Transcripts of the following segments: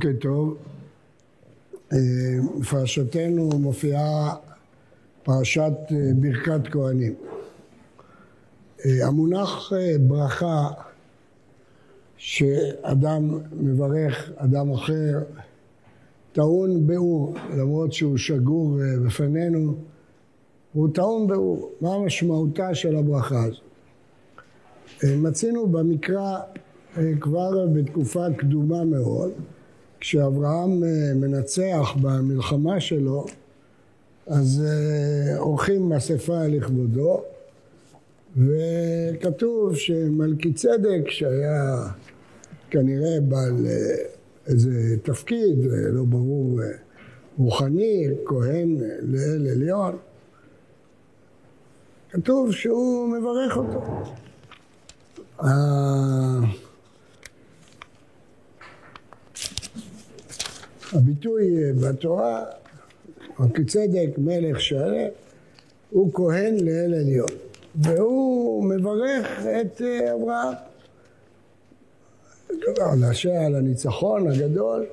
בוקר טוב. בפרשתנו מופיעה פרשת ברכת כהנים. המונח ברכה שאדם מברך אדם אחר טעון ביאור, למרות שהוא שגור בפנינו, הוא טעון ביאור. מה משמעותה של הברכה הזאת? מצינו במקרא כבר בתקופה קדומה מאוד, כשאברהם מנצח במלחמה שלו, אז עורכים אספה לכבודו, וכתוב שמלכי צדק, שהיה כנראה בעל איזה תפקיד, לא ברור, רוחני, כהן לאל עליון, כתוב שהוא מברך אותו. הביטוי בתורה, כצדק מלך שלם, הוא כהן לאל עליון, והוא מברך את אברהם. על הניצחון הגדול,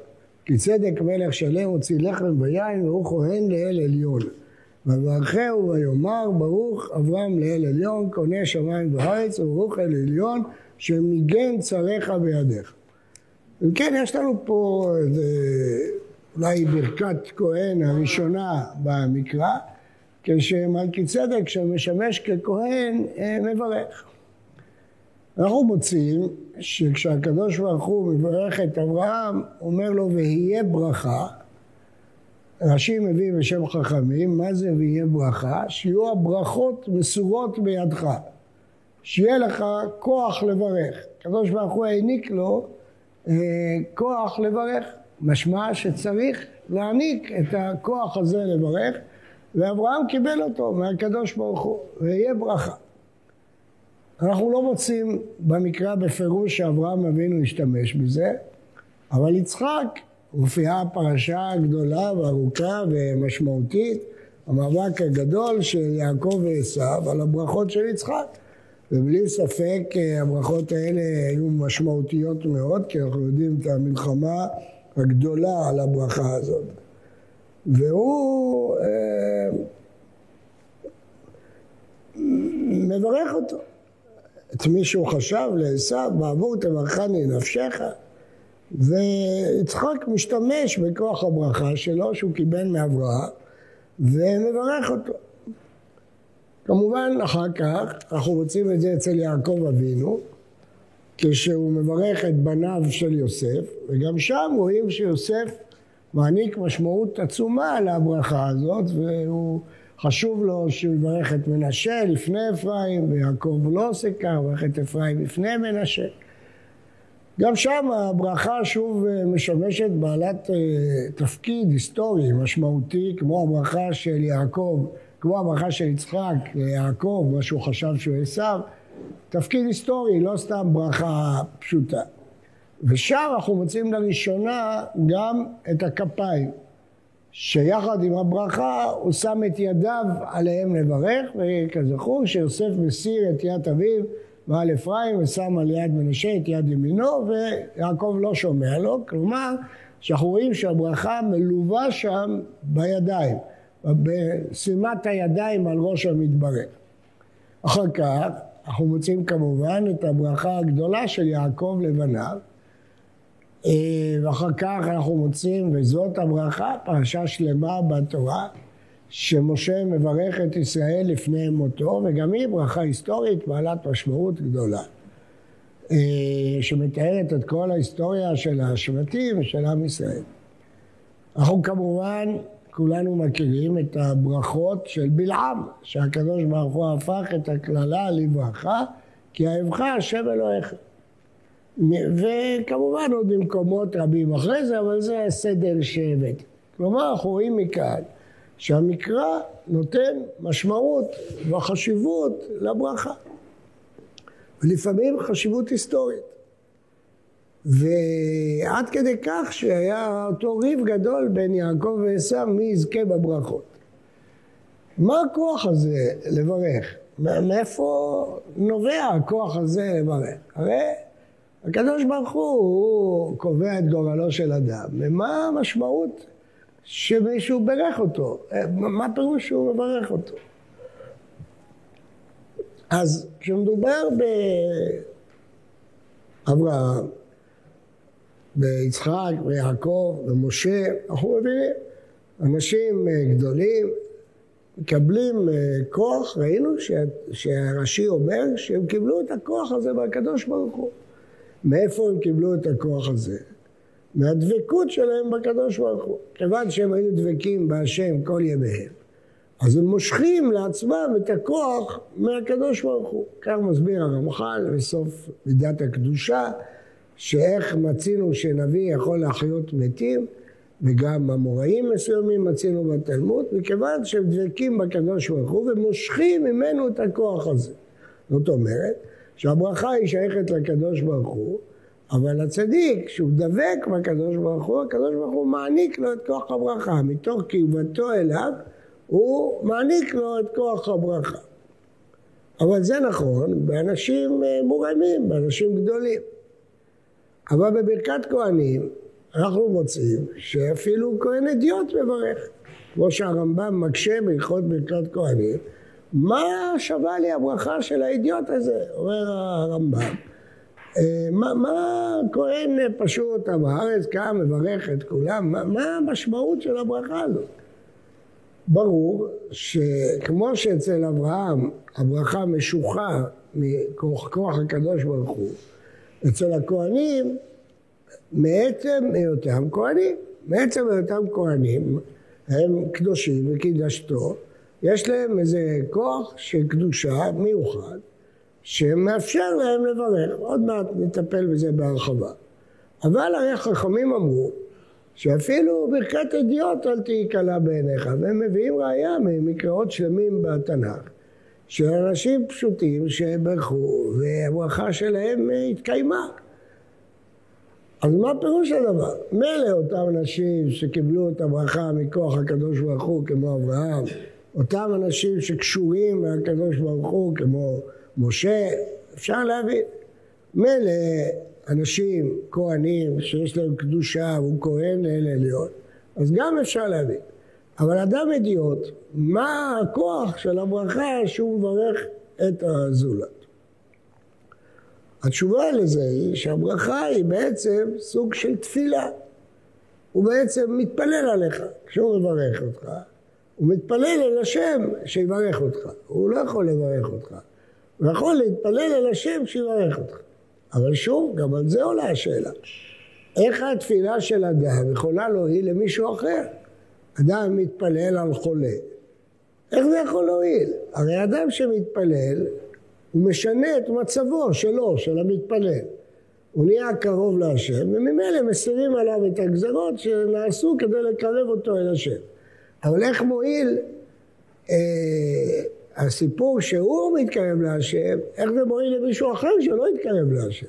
כי צדק מלך שלם הוציא לחם ויין והוא כהן לאל עליון. וברכהו ויאמר ברוך אברהם לאל עליון, קונה שמיים וארץ וברוך אל עליון שמיגן צריך בידיך. אם כן, יש לנו פה אולי ברכת כהן הראשונה במקרא, כשמלכי צדק שמשמש ככהן מברך. אנחנו מוצאים שכשהקדוש ברוך הוא מברך את אברהם, אומר לו ויהיה ברכה, רש"י מביא בשם חכמים, מה זה ויהיה ברכה? שיהיו הברכות מסורות בידך, שיהיה לך כוח לברך. הקדוש ברוך הוא העניק לו אה, כוח לברך, משמע שצריך להעניק את הכוח הזה לברך, ואברהם קיבל אותו מהקדוש ברוך הוא, ויהיה ברכה. אנחנו לא מוצאים במקרא בפירוש שאברהם אבינו השתמש בזה, אבל יצחק מופיעה פרשה גדולה וארוכה ומשמעותית, המאבק הגדול של יעקב ועשו על הברכות של יצחק. ובלי ספק הברכות האלה היו משמעותיות מאוד, כי אנחנו יודעים את המלחמה הגדולה על הברכה הזאת. והוא אה, מברך אותו. את מי שהוא חשב לעשו, בעבור תברכני נפשך. ויצחק משתמש בכוח הברכה שלו שהוא קיבל מאברהם ומברך אותו. כמובן אחר כך אנחנו מוצאים את זה אצל יעקב אבינו כשהוא מברך את בניו של יוסף וגם שם רואים שיוסף מעניק משמעות עצומה לברכה הזאת והוא חשוב לו שהוא יברך את מנשה לפני אפרים ויעקב לא עושה כך, יברך את אפרים לפני מנשה. גם שם הברכה שוב אה, משמשת בעלת אה, תפקיד היסטורי משמעותי כמו הברכה של יעקב, כמו הברכה של יצחק ליעקב, מה שהוא חשב שהוא עשיו, תפקיד היסטורי, לא סתם ברכה פשוטה. ושם אנחנו מוצאים לראשונה גם את הכפיים, שיחד עם הברכה הוא שם את ידיו עליהם לברך, וכזכור שיוסף מסיר את יד אביו ועל אפרים ושם על יד מנשה את יד ימינו ויעקב לא שומע לו, כלומר שאנחנו רואים שהברכה מלווה שם בידיים, בשימת הידיים על ראש המתברך. אחר כך אנחנו מוצאים כמובן את הברכה הגדולה של יעקב לבניו אה, ואחר כך אנחנו מוצאים, וזאת הברכה, פרשה שלמה בתורה, שמשה מברך את ישראל לפני מותו, וגם היא ברכה היסטורית בעלת משמעות גדולה, אה, שמתארת את כל ההיסטוריה של השבטים ושל עם ישראל. אנחנו כמובן כולנו מכירים את הברכות של בלעם, שהקדוש ברוך הוא הפך את הקללה לברכה, כי אהבך השם אלוהיך. וכמובן עוד במקומות רבים אחרי זה, אבל זה הסדר שהבאתי. כלומר, אנחנו רואים מכאן שהמקרא נותן משמעות וחשיבות לברכה. ולפעמים חשיבות היסטורית. ועד כדי כך שהיה אותו ריב גדול בין יעקב ועשו מי יזכה בברכות. מה הכוח הזה לברך? מאיפה נובע הכוח הזה לברך? הרי הקדוש ברוך הוא, הוא קובע את גורלו של אדם, ומה המשמעות שמישהו בירך אותו? מה פירוש שהוא מברך אותו? אז כשמדובר באברהם, ביצחק, ביעקב, במשה, אנחנו מבינים, אנשים אה, גדולים מקבלים אה, כוח, ראינו שהרש"י אומר שהם קיבלו את הכוח הזה מהקדוש ברוך הוא. מאיפה הם קיבלו את הכוח הזה? מהדבקות שלהם בקדוש ברוך הוא. כיוון שהם היו דבקים בהשם כל ימיהם, אז הם מושכים לעצמם את הכוח מהקדוש ברוך הוא. כך מסביר הרמח"ל בסוף מידת הקדושה, שאיך מצינו שנביא יכול להחיות מתים, וגם אמוראים מסוימים מצינו בתלמוד, מכיוון שהם דבקים בקדוש ברוך הוא ומושכים ממנו את הכוח הזה. זאת אומרת, שהברכה היא שייכת לקדוש ברוך הוא, אבל הצדיק, כשהוא דבק בקדוש ברוך הוא, הקדוש ברוך הוא מעניק לו את כוח הברכה. מתוך קרבתו אליו, הוא מעניק לו את כוח הברכה. אבל זה נכון באנשים אה, מורמים, באנשים גדולים. אבל בברכת כהנים אנחנו מוצאים שאפילו כהן אדיוט מברך. כמו שהרמב"ם מקשה בהלכות ברכת כהנים, מה שווה לי הברכה של האידיוט הזה? אומר הרמב"ם. אה, מה, מה כהן פשוט עם הארץ קם, מברך את כולם, מה, מה המשמעות של הברכה הזאת? ברור שכמו שאצל אברהם הברכה משוחה מכוח כוח הקדוש ברוך הוא, אצל הכהנים מעצם היותם כהנים, מעצם היותם כהנים הם קדושים וקידשתו יש להם איזה כוח של קדושה מיוחד שמאפשר להם לברך. עוד מעט נטפל בזה בהרחבה. אבל הרי חכמים אמרו שאפילו ברכת אדיוט אל תהי קלה בעיניך, והם מביאים ראייה ממקראות שלמים בתנ"ך של אנשים פשוטים שברכו והברכה שלהם התקיימה. אז מה פירוש הדבר? מילא אותם אנשים שקיבלו את הברכה מכוח הקדוש ברוך הוא כמו אברהם אותם אנשים שקשורים לקדוש ברוך הוא, כמו משה, אפשר להבין. מילא אנשים, כהנים, שיש להם קדושה, והוא כהן לאל עליון, אז גם אפשר להבין. אבל אדם אדיוט, מה הכוח של הברכה שהוא מברך את הזולת? התשובה לזה היא שהברכה היא בעצם סוג של תפילה. הוא בעצם מתפלל עליך כשהוא מברך אותך. הוא מתפלל אל השם שיברך אותך. הוא לא יכול לברך אותך. הוא יכול להתפלל אל השם שיברך אותך. אבל שוב, גם על זה עולה השאלה. איך התפילה של אדם יכולה להועיל למישהו אחר? אדם מתפלל על חולה. איך זה יכול להועיל? הרי אדם שמתפלל, הוא משנה את מצבו שלו, של המתפלל. הוא נהיה קרוב להשם, וממילא מסירים עליו את הגזרות שנעשו כדי לקרב אותו אל השם. אבל איך מועיל אה, הסיפור שהוא מתקרב להשם, איך זה מועיל למישהו אחר שלא יתקרב להשם?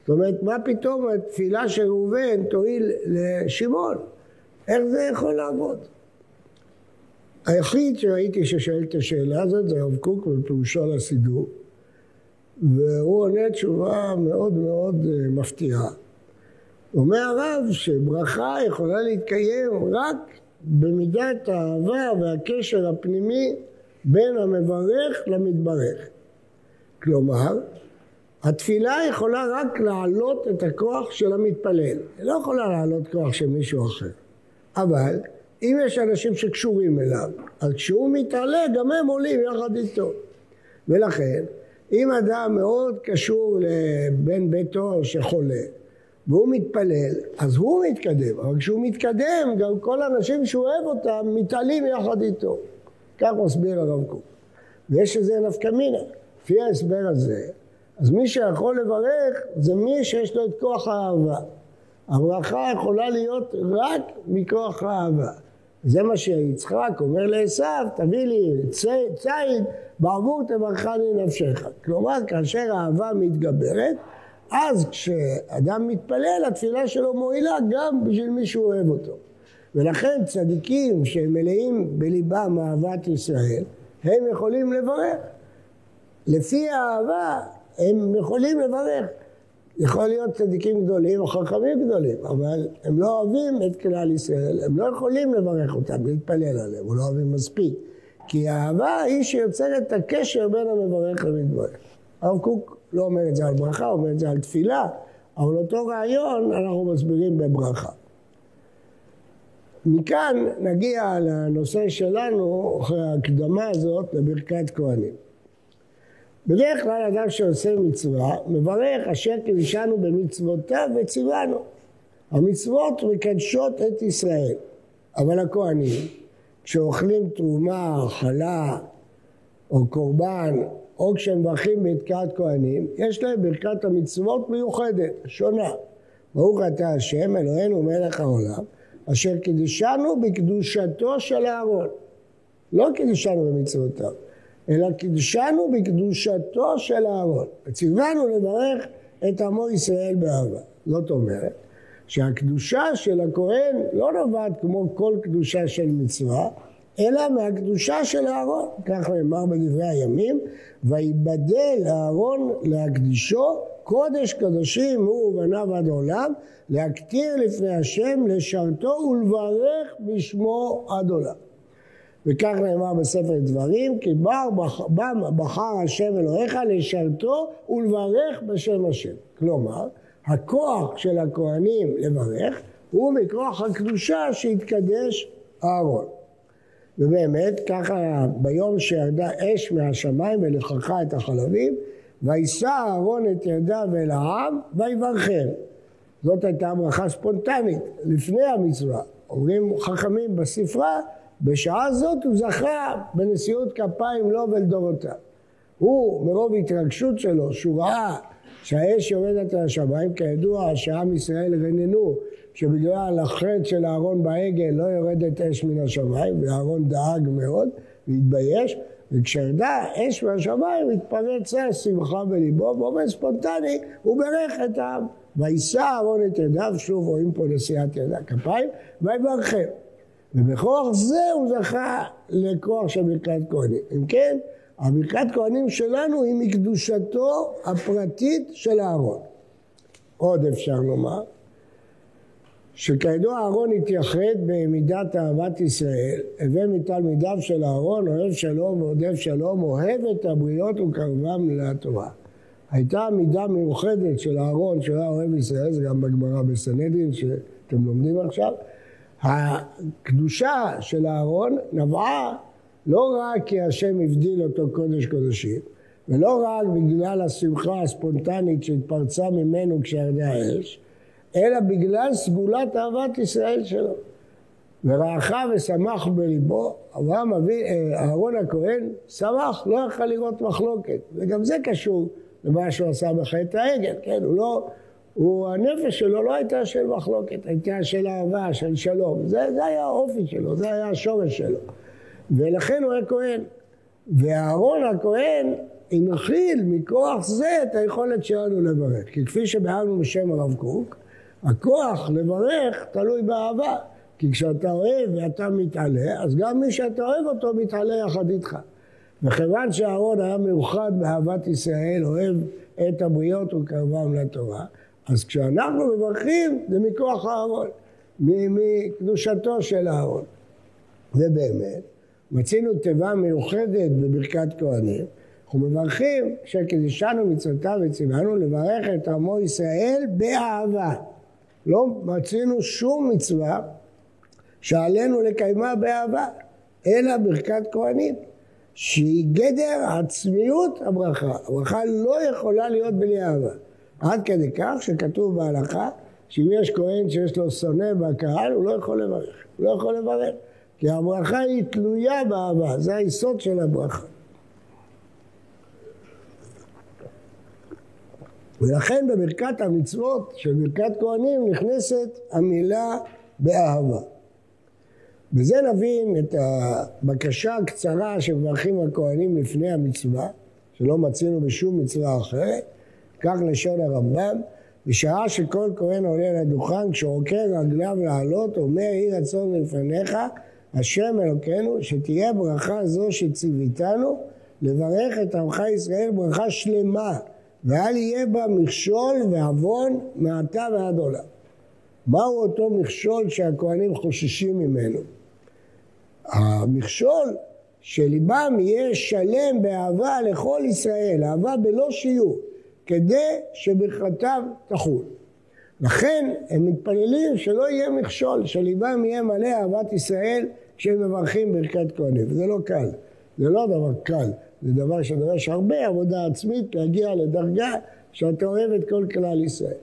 זאת אומרת, מה פתאום התפילה של ראובן תועיל לשמעון? איך זה יכול לעבוד? היחיד שראיתי ששואל את השאלה הזאת זה הרב קוק בפירושו לסידור, והוא עונה תשובה מאוד מאוד אה, מפתיעה. אומר הרב שברכה יכולה להתקיים רק במידת האהבה והקשר הפנימי בין המברך למתברך. כלומר, התפילה יכולה רק להעלות את הכוח של המתפלל, היא לא יכולה להעלות כוח של מישהו אחר. אבל אם יש אנשים שקשורים אליו, אז כשהוא מתעלה גם הם עולים יחד איתו. ולכן, אם אדם מאוד קשור לבן ביתו שחולה, והוא מתפלל, אז הוא מתקדם, אבל כשהוא מתקדם, גם כל האנשים שהוא אוהב אותם מתעלים יחד איתו. כך מסביר הרב קוק. ויש לזה נפקא מינה. לפי ההסבר הזה, אז מי שיכול לברך זה מי שיש לו את כוח האהבה. הברכה יכולה להיות רק מכוח האהבה. זה מה שיצחק אומר לעשו, תביא לי ציד בעבור תברכני נפשך. כלומר, כאשר האהבה מתגברת, אז כשאדם מתפלל, התפילה שלו מועילה גם בשביל מי שהוא אוהב אותו. ולכן צדיקים שהם מלאים בליבם אהבת ישראל, הם יכולים לברך. לפי האהבה הם יכולים לברך. יכול להיות צדיקים גדולים או חכמים גדולים, אבל הם לא אוהבים את כלל ישראל, הם לא יכולים לברך אותם, להתפלל עליהם, הם לא אוהבים מספיק. כי האהבה היא שיוצרת את הקשר בין המברך למתברך. הרב קוק לא אומר את זה על ברכה, הוא אומר את זה על תפילה, אבל אותו רעיון אנחנו מסבירים בברכה. מכאן נגיע לנושא שלנו, אחרי ההקדמה הזאת, לברכת כהנים. בדרך כלל אדם שעושה מצווה, מברך אשר קידשנו במצוותיו וציוונו. המצוות מקדשות את ישראל, אבל הכהנים, כשאוכלים תרומה, חלה או קורבן, או כשהם מברכים ברכת כהנים, יש להם ברכת המצוות מיוחדת, שונה. ברוך אתה השם אלוהינו מלך העולם, אשר קידשנו בקדושתו של אהרון. לא קידשנו במצוותיו. אלא קידשנו בקדושתו של אהרון. ציוונו לברך את עמו ישראל באהבה. זאת אומרת שהקדושה של הכהן לא נובעת כמו כל קדושה של מצווה, אלא מהקדושה של אהרון. כך נאמר בדברי הימים, ויבדל אהרון להקדישו קודש קדושים הוא ובניו עד עולם, להקטיר לפני השם, לשרתו ולברך בשמו עד עולם. וכך נאמר בספר דברים, כי בר בחר השם אלוהיך לשרתו ולברך בשם השם. כלומר, הכוח של הכהנים לברך הוא מכוח הקדושה שהתקדש אהרון. ובאמת, ככה ביום שירדה אש מהשמיים ולכחה את החלבים, וישא אהרון את ידיו אל העם ויברכם. זאת הייתה ברכה ספונטנית, לפני המצווה. אומרים חכמים בספרה בשעה זאת הוא זכה בנשיאות כפיים לו ולדורותיו. הוא, מרוב התרגשות שלו, שהוא ראה שהאש יורדת על השמיים, כידוע שעם ישראל רננו שבגלל החטא של אהרון בעגל לא יורדת אש מן השמיים, ואהרון דאג מאוד והתבייש, וכשירדה אש מהשמיים התפרצה שמחה בליבו, באופן ספונטני הוא ברך את העם. ויישא אהרון את ידיו, שוב רואים פה נשיאת ידיו כפיים, ויברכם. ובכוח זה הוא זכה לכוח של ברכת כהנים. אם כן, הברכת כהנים שלנו היא מקדושתו הפרטית של אהרון. עוד אפשר לומר, שכידוע אהרון התייחד במידת אהבת ישראל, הווה מתלמידיו של אהרון, אוהב שלום ועודף שלום, אוהב את הבריות וקרבם לתורה. הייתה מידה מיוחדת של אהרון שהוא היה אוהב ישראל, זה גם בגמרא בסנהדרין שאתם לומדים עכשיו, הקדושה של אהרון נבעה לא רק כי השם הבדיל אותו קודש קודשים, ולא רק בגלל השמחה הספונטנית שהתפרצה ממנו כשירדה האש, אלא בגלל סגולת אהבת ישראל שלו. ורעך ושמח בליבו, אברהם אבי, אה, אהרון הכהן שמח, לא יכל לראות מחלוקת. וגם זה קשור למה שהוא עשה בחטא העגל, כן? הוא לא, הוא, הנפש שלו לא הייתה של מחלוקת, הייתה של אהבה, של שלום. זה, זה היה האופי שלו, זה היה השורש שלו. ולכן הוא היה כהן. ואהרון הכהן הנחיל מכוח זה את היכולת שלנו לברך. כי כפי שבהרנו בשם הרב קוק, הכוח לברך תלוי באהבה. כי כשאתה אוהב ואתה מתעלה, אז גם מי שאתה אוהב אותו מתעלה יחד איתך. וכיוון שאהרון היה מאוחד באהבת ישראל, אוהב את הבריות וקרבם לתורה, אז כשאנחנו מברכים זה מכוח אהרון, מקדושתו של אהרון. ובאמת, מצינו תיבה מיוחדת בברכת כהנים, אנחנו מברכים שקידשנו מצוותיו וציוונו לברך את עמו ישראל באהבה. לא מצינו שום מצווה שעלינו לקיימה באהבה, אלא ברכת כהנים, שהיא גדר עצמיות הברכה. הברכה לא יכולה להיות בלי אהבה. עד כדי כך שכתוב בהלכה שאם יש כהן שיש לו שונא בקהל, הוא לא יכול לברך. הוא לא יכול לברך. כי הברכה היא תלויה באהבה, זה היסוד של הברכה. ולכן בברכת המצוות של ברכת כהנים נכנסת המילה באהבה. בזה נבין את הבקשה הקצרה שמברכים הכהנים לפני המצווה, שלא מצינו בשום מצווה אחרת, כך לשון הרמב"ם, בשעה שכל כהן עולה לדוכן, כשעוקר רגליו לעלות, אומר יהי רצון מלפניך, השם אלוקינו, שתהיה ברכה זו שציוויתנו, לברך את עמך ישראל ברכה שלמה, ואל יהיה בה מכשול ועוון מעתה ועד עולם. מהו אותו מכשול שהכהנים חוששים ממנו? המכשול שליבם יהיה שלם באהבה לכל ישראל, אהבה בלא שיעור, כדי שברכתיו תחול. לכן הם מתפללים שלא יהיה מכשול, שליבם יהיה מלא אהבת ישראל כשהם מברכים ברכת כהנים. זה לא קל, זה לא דבר קל, זה דבר שדורש הרבה עבודה עצמית להגיע לדרגה שאתה אוהב את כל כלל ישראל.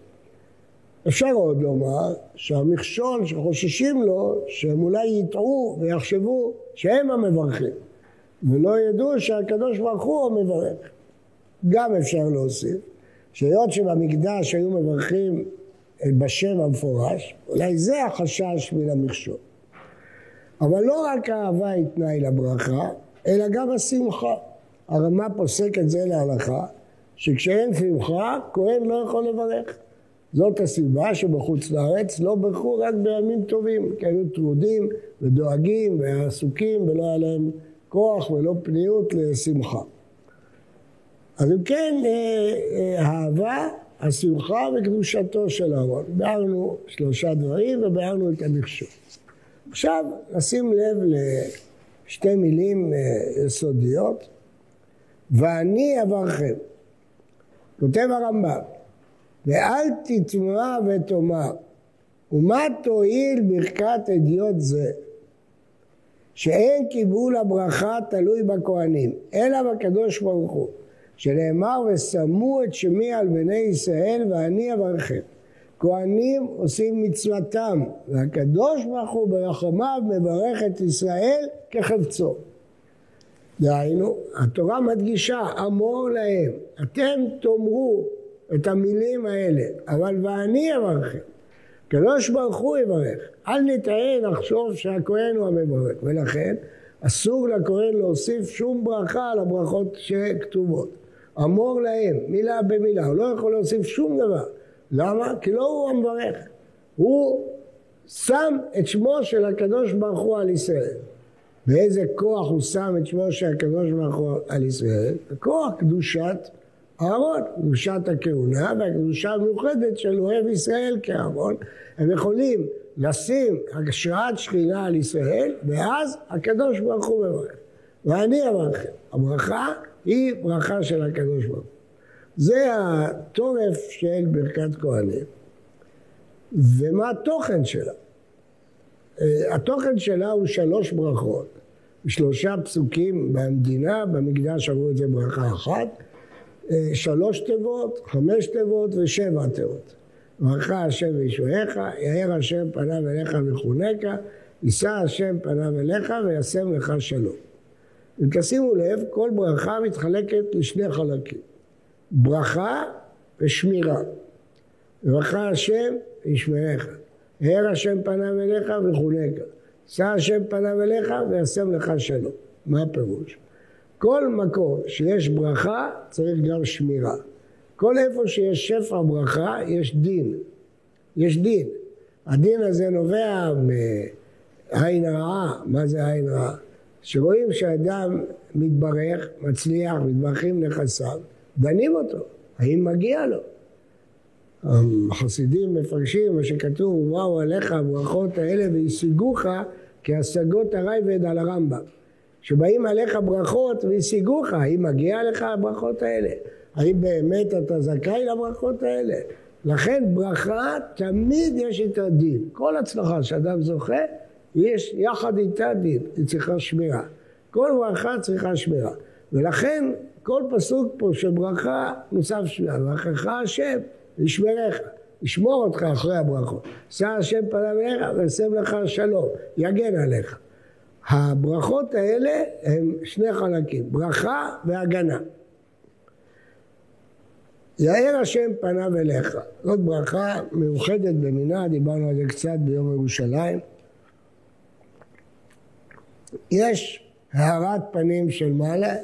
אפשר עוד לומר שהמכשול שחוששים לו, שהם אולי יטעו ויחשבו שהם המברכים, ולא ידעו שהקדוש ברוך הוא המברך. גם אפשר להוסיף, שהיות שבמקדש היו מברכים בשם המפורש, אולי זה החשש מן המכשול. אבל לא רק האהבה היא תנאי לברכה, אלא גם השמחה. הרמה פוסק את זה להלכה, שכשאין שמחה, כהן לא יכול לברך. זאת הסיבה שבחוץ לארץ לא ברכו רק בימים טובים, כי היו טרודים ודואגים ועסוקים ולא היה להם כוח ולא פניות לשמחה. אז אם כן, אה, אה, אהבה, השמחה וקדושתו של אהרון. ביארנו שלושה דברים וביארנו את המכשול. עכשיו נשים לב לשתי מילים אה, יסודיות. ואני אברכם. כותב הרמב"ם, ואל תטמע ותאמר, ומה תועיל ברכת אדיוט זה? שאין קיבול הברכה תלוי בכהנים, אלא בקדוש ברוך הוא, שנאמר ושמו את שמי על בני ישראל ואני אברכם. כהנים עושים מצוותם, והקדוש ברוך הוא ברחמיו מברך את ישראל כחפצו. דהיינו, התורה מדגישה, אמור להם, אתם תאמרו את המילים האלה, אבל ואני אברכם. קדוש ברוך הוא יברך. אל נטעה לחשוב שהכהן הוא המברך, ולכן אסור לכהן להוסיף שום ברכה על הברכות שכתובות. אמור להם, מילה במילה, הוא לא יכול להוסיף שום דבר. למה? כי לא הוא המברך. הוא שם את שמו של הקדוש ברוך הוא על ישראל. באיזה כוח הוא שם את שמו של הקדוש ברוך הוא על ישראל? בכוח קדושת אהרון, קדושת הכהונה והקדושה המיוחדת של אוהב ישראל כאהרון. הם יכולים לשים השראת שכינה על ישראל, ואז הקדוש ברוך הוא מברך. ואני אמרתי, הברכה היא ברכה של הקדוש ברוך הוא. זה התורף של ברכת כהנים. ומה התוכן שלה? אה, התוכן שלה הוא שלוש ברכות. שלושה פסוקים במדינה, במקדש אמרו את זה ברכה אחת, אה, שלוש תיבות, חמש תיבות ושבע תיבות. ברכה השם וישועיך, יאר השם פניו אליך וחונקה, יישא השם פניו אליך וישם לך שלום. אם תשימו לב, כל ברכה מתחלקת לשני חלקים. ברכה ושמירה. ברכה השם וישמעך. הער השם פניו אליך וחונקה. שא השם פניו אליך וישם לך שלום. מה הפירוש? כל מקום שיש ברכה צריך גם שמירה. כל איפה שיש שפע ברכה יש דין. יש דין. הדין הזה נובע מעין רעה. מה זה עין רעה? שרואים שאדם מתברך, מצליח, מתברכים נכסיו, דנים אותו, האם מגיע לו? החסידים מפרשים מה שכתוב, ובאו עליך הברכות האלה והשיגוך כהשגות הרייבד על הרמב"ם. שבאים עליך ברכות והשיגוך, האם מגיע לך הברכות האלה? האם באמת אתה זכאי לברכות האלה? לכן ברכה תמיד יש איתה דין. כל הצלחה שאדם זוכה, יש יחד איתה דין, היא צריכה שמירה. כל ברכה צריכה שמירה. ולכן כל פסוק פה של ברכה נוסף שמירה. ברכך השם ישמרך, ישמור אותך אחרי הברכות. שא השם פניו אליך וישם לך שלום, יגן עליך. הברכות האלה הם שני חלקים, ברכה והגנה. יאר השם פניו אליך, זאת ברכה מיוחדת במינה, דיברנו על זה קצת ביום ירושלים. יש הארת פנים של מעלה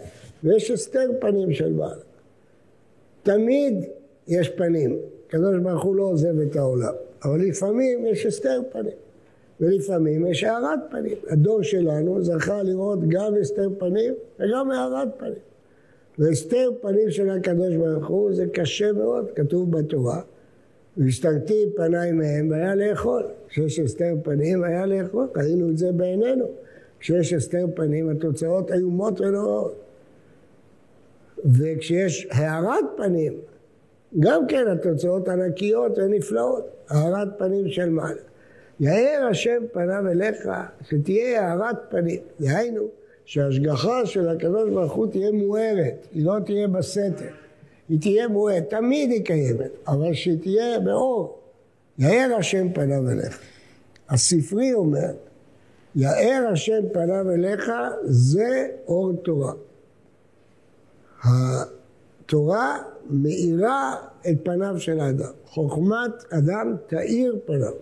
ויש הסתר פנים של מעלה. תמיד יש פנים. הקדוש ברוך הוא לא עוזב את העולם. אבל לפעמים יש הסתר פנים. ולפעמים יש הארת פנים. הדור שלנו זכה לראות גם הסתר פנים וגם הארת פנים. והסתר פנים של הקדוש ברוך הוא זה קשה מאוד, כתוב בתורה. והסתרתי פניי מהם והיה לאכול. כשיש הסתר פנים היה לאכול, ראינו את זה בעינינו. כשיש הסתר פנים התוצאות איומות ונוראות. וכשיש הארת פנים, גם כן התוצאות ענקיות ונפלאות. הארת פנים של מעלה. יאר השם פניו אליך, שתהיה הארת פנים. דהיינו, שההשגחה של הקדוש ברוך הוא תהיה מוארת, היא לא תהיה בסתר. היא תהיה מוארת, תמיד היא קיימת, אבל שהיא תהיה באור. יאר השם פניו אליך. הספרי אומר, יאר השם פניו אליך זה אור תורה. התורה מאירה את פניו של האדם. חוכמת אדם תאיר פניו.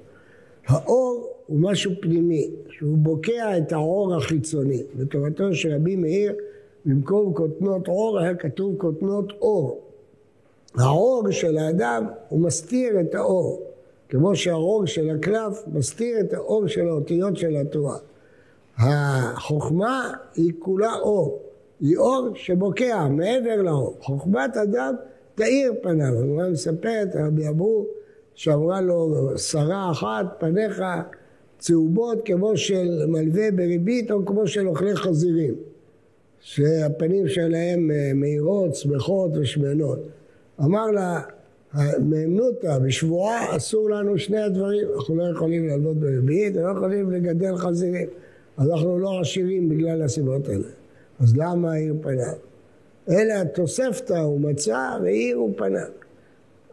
האור הוא משהו פנימי, שהוא בוקע את האור החיצוני. בתורתו של רבי מאיר, במקום כותנות אור היה כתוב כותנות אור. האור של האדם הוא מסתיר את האור, כמו שהאור של הקלף מסתיר את האור של האותיות של התורה. החוכמה היא כולה אור, היא אור שבוקע מעבר לאור. חוכמת אדם תאיר פניו. הגמרא מספרת, רבי אבו, שאמרה לו, שרה אחת, פניך צהובות כמו של מלווה בריבית או כמו של אוכלי חזירים, שהפנים שלהם אה, מהירות, שמחות ושמנות. אמר לה, מהימנותא, בשבועה אסור לנו שני הדברים, אנחנו לא יכולים לעבוד בריבית, לא יכולים לגדל חזירים, אנחנו לא עשירים בגלל הסיבות האלה. אז למה העיר פניו? אלא התוספתא הוא מצא והאירו פניו.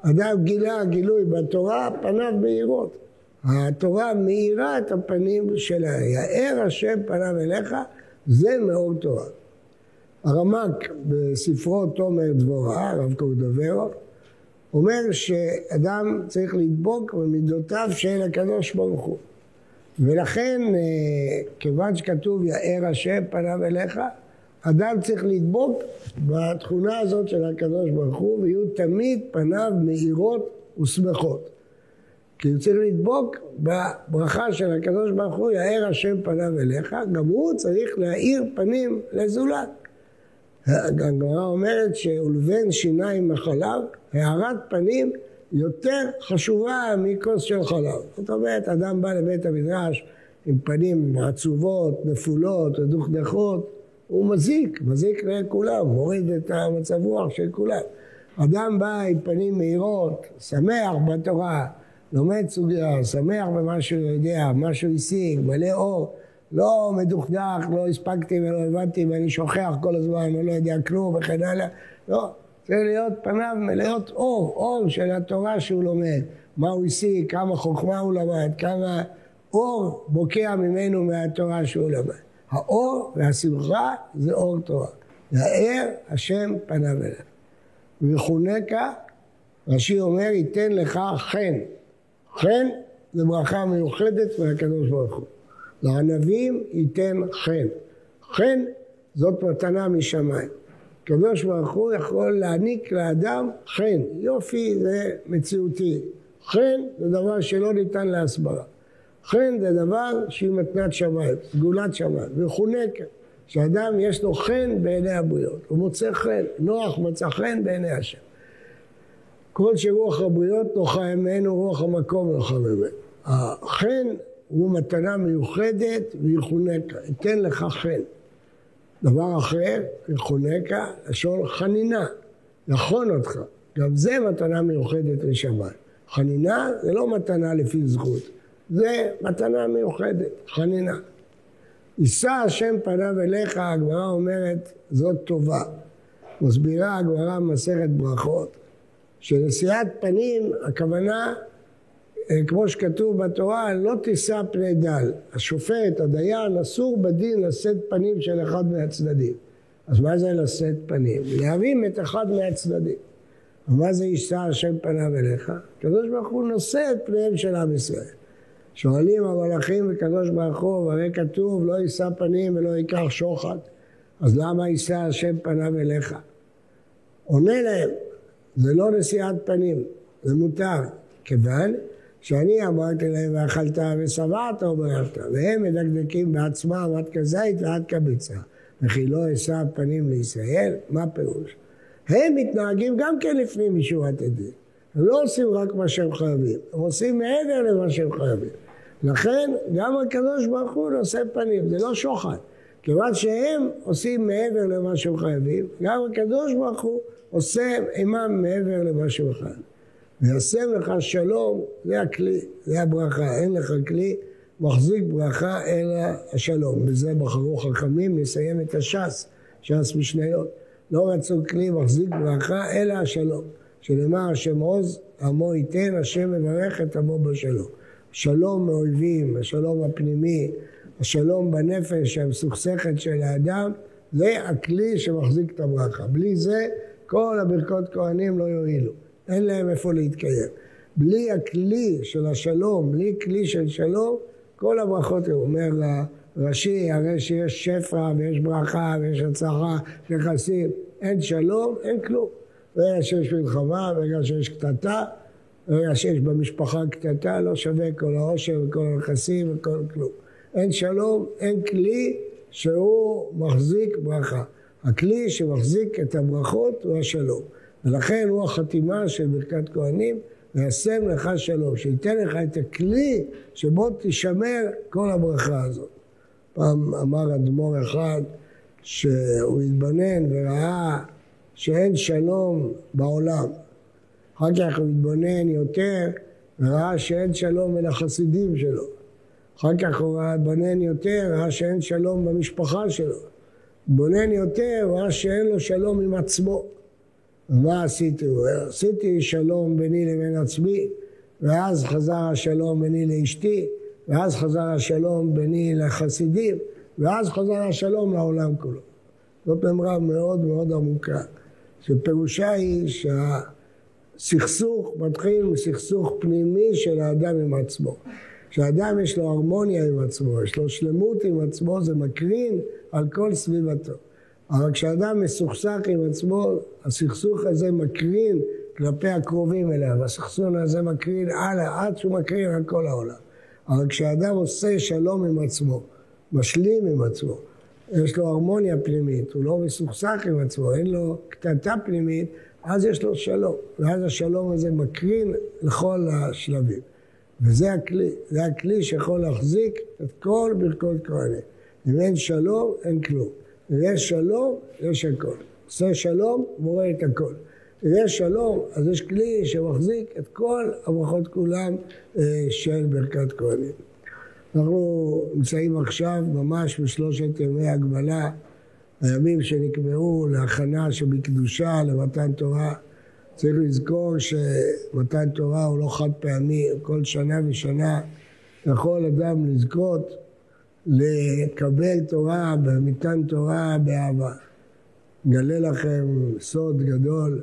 אדם גילה גילוי בתורה, פניו מאירות. התורה מאירה את הפנים שלה. יאר השם פניו אליך, זה מאור תורה. הרמק בספרו תומר דבורה, הרב קורדוברו, אומר שאדם צריך לדבוק במידותיו של הקדוש ברוך הוא. ולכן, אה, כיוון שכתוב יאר השם פניו אליך, אדם צריך לדבוק בתכונה הזאת של הקדוש ברוך הוא, ויהיו תמיד פניו מאירות ושמחות. כי הוא צריך לדבוק בברכה של הקדוש ברוך הוא, יאר השם פניו אליך, גם הוא צריך להאיר פנים לזולת. הגמרא אומרת שלבן שיניים מחלב, הארת פנים יותר חשובה מכוס של חלב. זאת אומרת, אדם בא לבית המדרש עם פנים עצובות, נפולות, דוכדכות, הוא מזיק, מזיק לכולם, מוריד את המצב רוח של כולם. אדם בא עם פנים מהירות, שמח בתורה, לומד סוגיה, שמח במה שהוא יודע, מה שהוא השיג, מלא אור, לא מדוכדך, לא הספקתי ולא הבנתי ואני שוכח כל הזמן, אני לא יודע כלום וכן הלאה, לא, צריך להיות פניו מלאות אור, אור של התורה שהוא לומד, מה הוא השיג, כמה חוכמה הוא למד, כמה אור בוקע ממנו מהתורה שהוא למד. האור והשמחה זה אור תורה. יאר השם פניו אליך. ויחונקה, רש"י אומר, ייתן לך חן. חן זה ברכה מיוחדת מהקדוש ברוך הוא. לענבים ייתן חן. חן זאת מתנה משמיים. הקדוש ברוך הוא יכול להעניק לאדם חן. יופי זה מציאותי. חן זה דבר שלא ניתן להסברה. חן זה דבר שהיא מתנת שמיים, סגולת שמיים, וחונקת. שאדם יש לו חן בעיני הבריות, הוא מוצא חן, נוח מצא חן בעיני השם. כל שרוח הבריות נוחה ממנו, רוח המקום נוחה ממנו. החן הוא מתנה מיוחדת והיא חונקה, אתן לך חן. דבר אחר, חונקה, לשון חנינה, נכון אותך. גם זה מתנה מיוחדת לשמיים. חנינה זה לא מתנה לפי זכות, זה מתנה מיוחדת, חנינה. יישא השם פניו אליך, הגמרא אומרת, זאת טובה. מסבירה הגמרא במסכת ברכות, שנשיאת פנים, הכוונה, כמו שכתוב בתורה, לא תישא פני דל. השופט, הדיין, אסור בדין לשאת פנים של אחד מהצדדים. אז מה זה לשאת פנים? להרים את אחד מהצדדים. ומה זה יישא השם פניו אליך? הקדוש ברוך הוא נושא את פניהם של עם ישראל. שואלים המלאכים וקדוש ברוך הוא, והרי כתוב לא יישא פנים ולא ייקח שוחד, אז למה יישא השם פניו אליך? עונה להם, זה לא נשיאת פנים, זה מותר, כיוון שאני אמרתי להם ואכלת ושבעת וברכת, והם מדקדקים בעצמם עד כזית ועד כביצה. וכי לא אשא פנים לישראל? מה פירוש? הם מתנהגים גם כן לפנים משורת הדין. הם לא עושים רק מה שהם חייבים, הם עושים מעבר למה שהם חייבים. לכן גם הקדוש ברוך הוא נושא פנים, זה לא שוחד. כיוון שהם עושים מעבר למה שהם חייבים, גם הקדוש ברוך הוא עושה עמם מעבר למה שהם חייבים. וישם לך שלום, זה הכלי, זה הברכה, אין לך כלי מחזיק ברכה אלא השלום. בזה בחרו חכמים לסיים את הש"ס, ש"ס משניות. לא רצו כלי מחזיק ברכה אלא השלום. שנאמר השם עוז, עמו ייתן, השם מברך את עמו בשלום. שלום מאויבים, השלום הפנימי, השלום בנפש המסוכסכת של האדם, זה הכלי שמחזיק את הברכה. בלי זה כל הברכות כהנים לא יועילו, אין להם איפה להתקיים. בלי הכלי של השלום, בלי כלי של שלום, כל הברכות, הוא אומר לראשי, הרי שיש שפע ויש ברכה ויש הצלחה נכסים, אין שלום, אין כלום. ברגע שיש מלחמה, ברגע שיש קטטה, ברגע שיש במשפחה קטטה, לא שווה כל העושר וכל הנכסים וכל כלום. אין שלום, אין כלי שהוא מחזיק ברכה. הכלי שמחזיק את הברכות הוא השלום. ולכן הוא החתימה של ברכת כהנים, וישם לך שלום, שייתן לך את הכלי שבו תשמר כל הברכה הזאת. פעם אמר אדמו"ר אחד שהוא התבונן וראה שאין שלום בעולם. אחר כך הוא התבונן יותר וראה שאין שלום בין החסידים שלו. אחר כך הוא התבונן יותר, ראה שאין שלום במשפחה שלו. התבונן יותר, ראה שאין לו שלום עם עצמו. מה עשיתי? עשיתי שלום ביני לבין עצמי, ואז חזר השלום ביני לאשתי, ואז חזר השלום ביני לחסידים, ואז חזר השלום לעולם כולו. זאת אמרה מאוד מאוד עמוקה, שפירושה היא שהסכסוך מתחיל מסכסוך פנימי של האדם עם עצמו. כשאדם יש לו הרמוניה עם עצמו, יש לו שלמות עם עצמו, זה מקרין על כל סביבתו. אבל כשאדם מסוכסך עם עצמו, הסכסוך הזה מקרין כלפי הקרובים אליו, הסכסוך הזה מקרין הלאה, עד שהוא מקרין על כל העולם. אבל כשאדם עושה שלום עם עצמו, משלים עם עצמו, יש לו הרמוניה פנימית, הוא לא מסוכסך עם עצמו, אין לו קטטה פנימית, אז יש לו שלום, ואז השלום הזה מקרין לכל השלבים. וזה הכלי, זה הכלי שיכול להחזיק את כל ברכות כהנים. אם אין שלום, אין כלום. יש שלום, יש הכל. עושה שלום, מורה את הכל. יש שלום, אז יש כלי שמחזיק את כל הברכות כולם אה, של ברכת כהנים. אנחנו נמצאים עכשיו ממש בשלושת ימי הגבלה, הימים שנקבעו להכנה שבקדושה, למתן תורה. צריך לזכור שמתן תורה הוא לא חד פעמי, כל שנה ושנה יכול אדם לזכות לקבל תורה במתן תורה באהבה. אגלה לכם סוד גדול,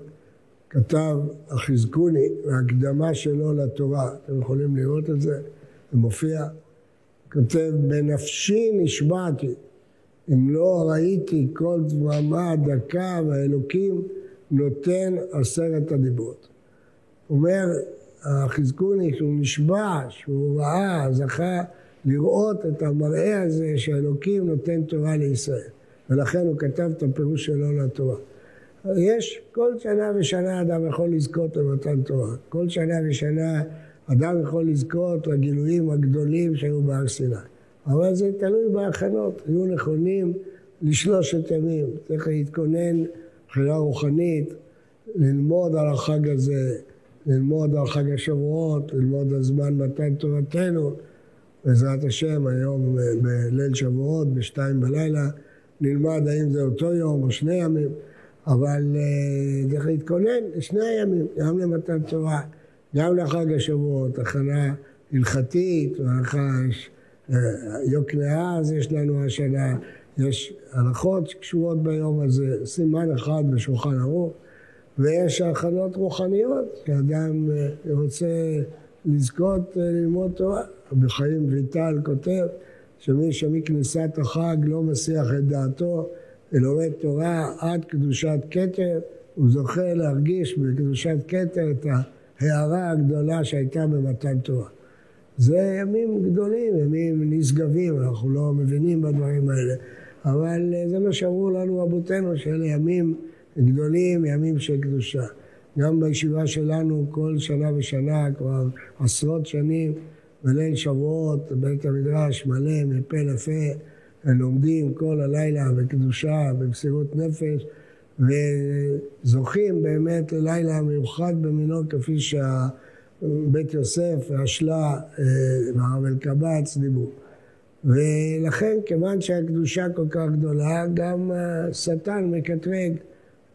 כתב החזקוני, בהקדמה שלו לתורה, אתם יכולים לראות את זה, זה מופיע, כותב, בנפשי נשבעתי, אם לא ראיתי כל דממה דקה והאלוקים נותן עשרת הדיברות. אומר החזקוני שהוא נשבע, שהוא ראה, זכה לראות את המראה הזה שאלוקים נותן תורה לישראל. ולכן הוא כתב את הפירוש שלו לתורה. יש, כל שנה ושנה אדם יכול לזכות למתן תורה. כל שנה ושנה אדם יכול לזכות לגילויים הגדולים שהיו בהר סיני. אבל זה תלוי בהכנות, יהיו נכונים לשלושת ימים. צריך להתכונן מבחינה רוחנית, ללמוד על החג הזה, ללמוד על חג השבועות, ללמוד על זמן מתן תורתנו. בעזרת השם, היום בליל שבועות, בשתיים בלילה, נלמד האם זה אותו יום או שני ימים, אבל אה, צריך להתכונן לשני הימים, גם למתן תורה, גם לחג השבועות, הכנה הלכתית, והלכה, אה, יוקנעז יש לנו השנה, יש הלכות שקשורות ביום הזה, סימן אחד בשולחן ערוך, ויש הכנות רוחניות, שאדם אה, רוצה לזכות אה, ללמוד תורה. רבי חיים ויטל כותב שמי שמכניסת החג לא מסיח את דעתו ולומד תורה עד קדושת כתר, הוא זוכה להרגיש בקדושת כתר את ההערה הגדולה שהייתה במתן תורה. זה ימים גדולים, ימים נשגבים, אנחנו לא מבינים בדברים האלה. אבל זה מה שאמרו לנו רבותינו, שאלה ימים גדולים, ימים של קדושה. גם בישיבה שלנו כל שנה ושנה, כבר עשרות שנים, בליל שבועות, בית המדרש מלא מפה לפה, לומדים כל הלילה בקדושה, במסירות נפש, וזוכים באמת ללילה מיוחד במינו, כפי שבית יוסף והשלה אה, והרב אלקבץ דיברו. ולכן, כיוון שהקדושה כל כך גדולה, גם השטן מקטרג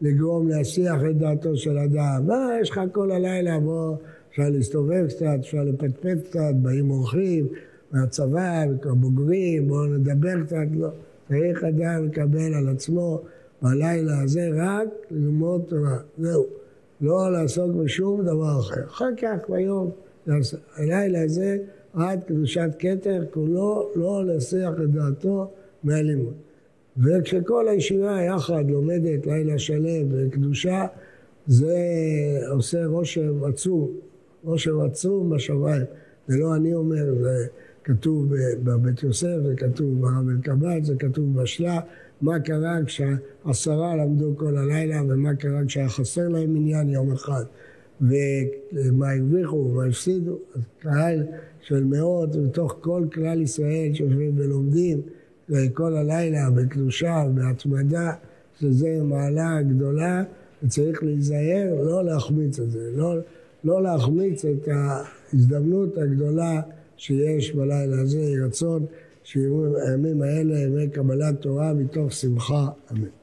לגרום להסיח את דעתו של אדם. מה, יש לך כל הלילה, בוא, אפשר להסתובב קצת, אפשר לפטפט קצת, באים אורחים מהצבא, בוגרים, בואו נדבר קצת, לא. צריך אדם לקבל על עצמו בלילה הזה רק ללמוד תורה, זהו. לא לעסוק בשום דבר אחר. אחר כך ביום, הלילה הזה, עד קדושת כתר, כולו לא להסיח את דעתו מהלימוד. וכשכל הישיבה יחד לומדת לילה שלם בקדושה, זה עושה רושם עצום, רושם עצום בשמיים. זה לא אני אומר, זה כתוב בבית יוסף, זה כתוב ברב אלקבץ, זה כתוב בשלה, מה קרה כשעשרה למדו כל הלילה ומה קרה כשהיה חסר להם עניין יום אחד. ומה הרוויחו ומה הפסידו, אז קהל של מאות בתוך כל כלל ישראל שיושבים ולומדים כל הלילה בקדושה ובהתמדה, שזה מעלה גדולה, וצריך להיזהר לא להחמיץ את זה, לא, לא להחמיץ את ההזדמנות הגדולה שיש בלילה הזה, רצון שיהיו הימים האלה ימי קבלת תורה מתוך שמחה, אמן.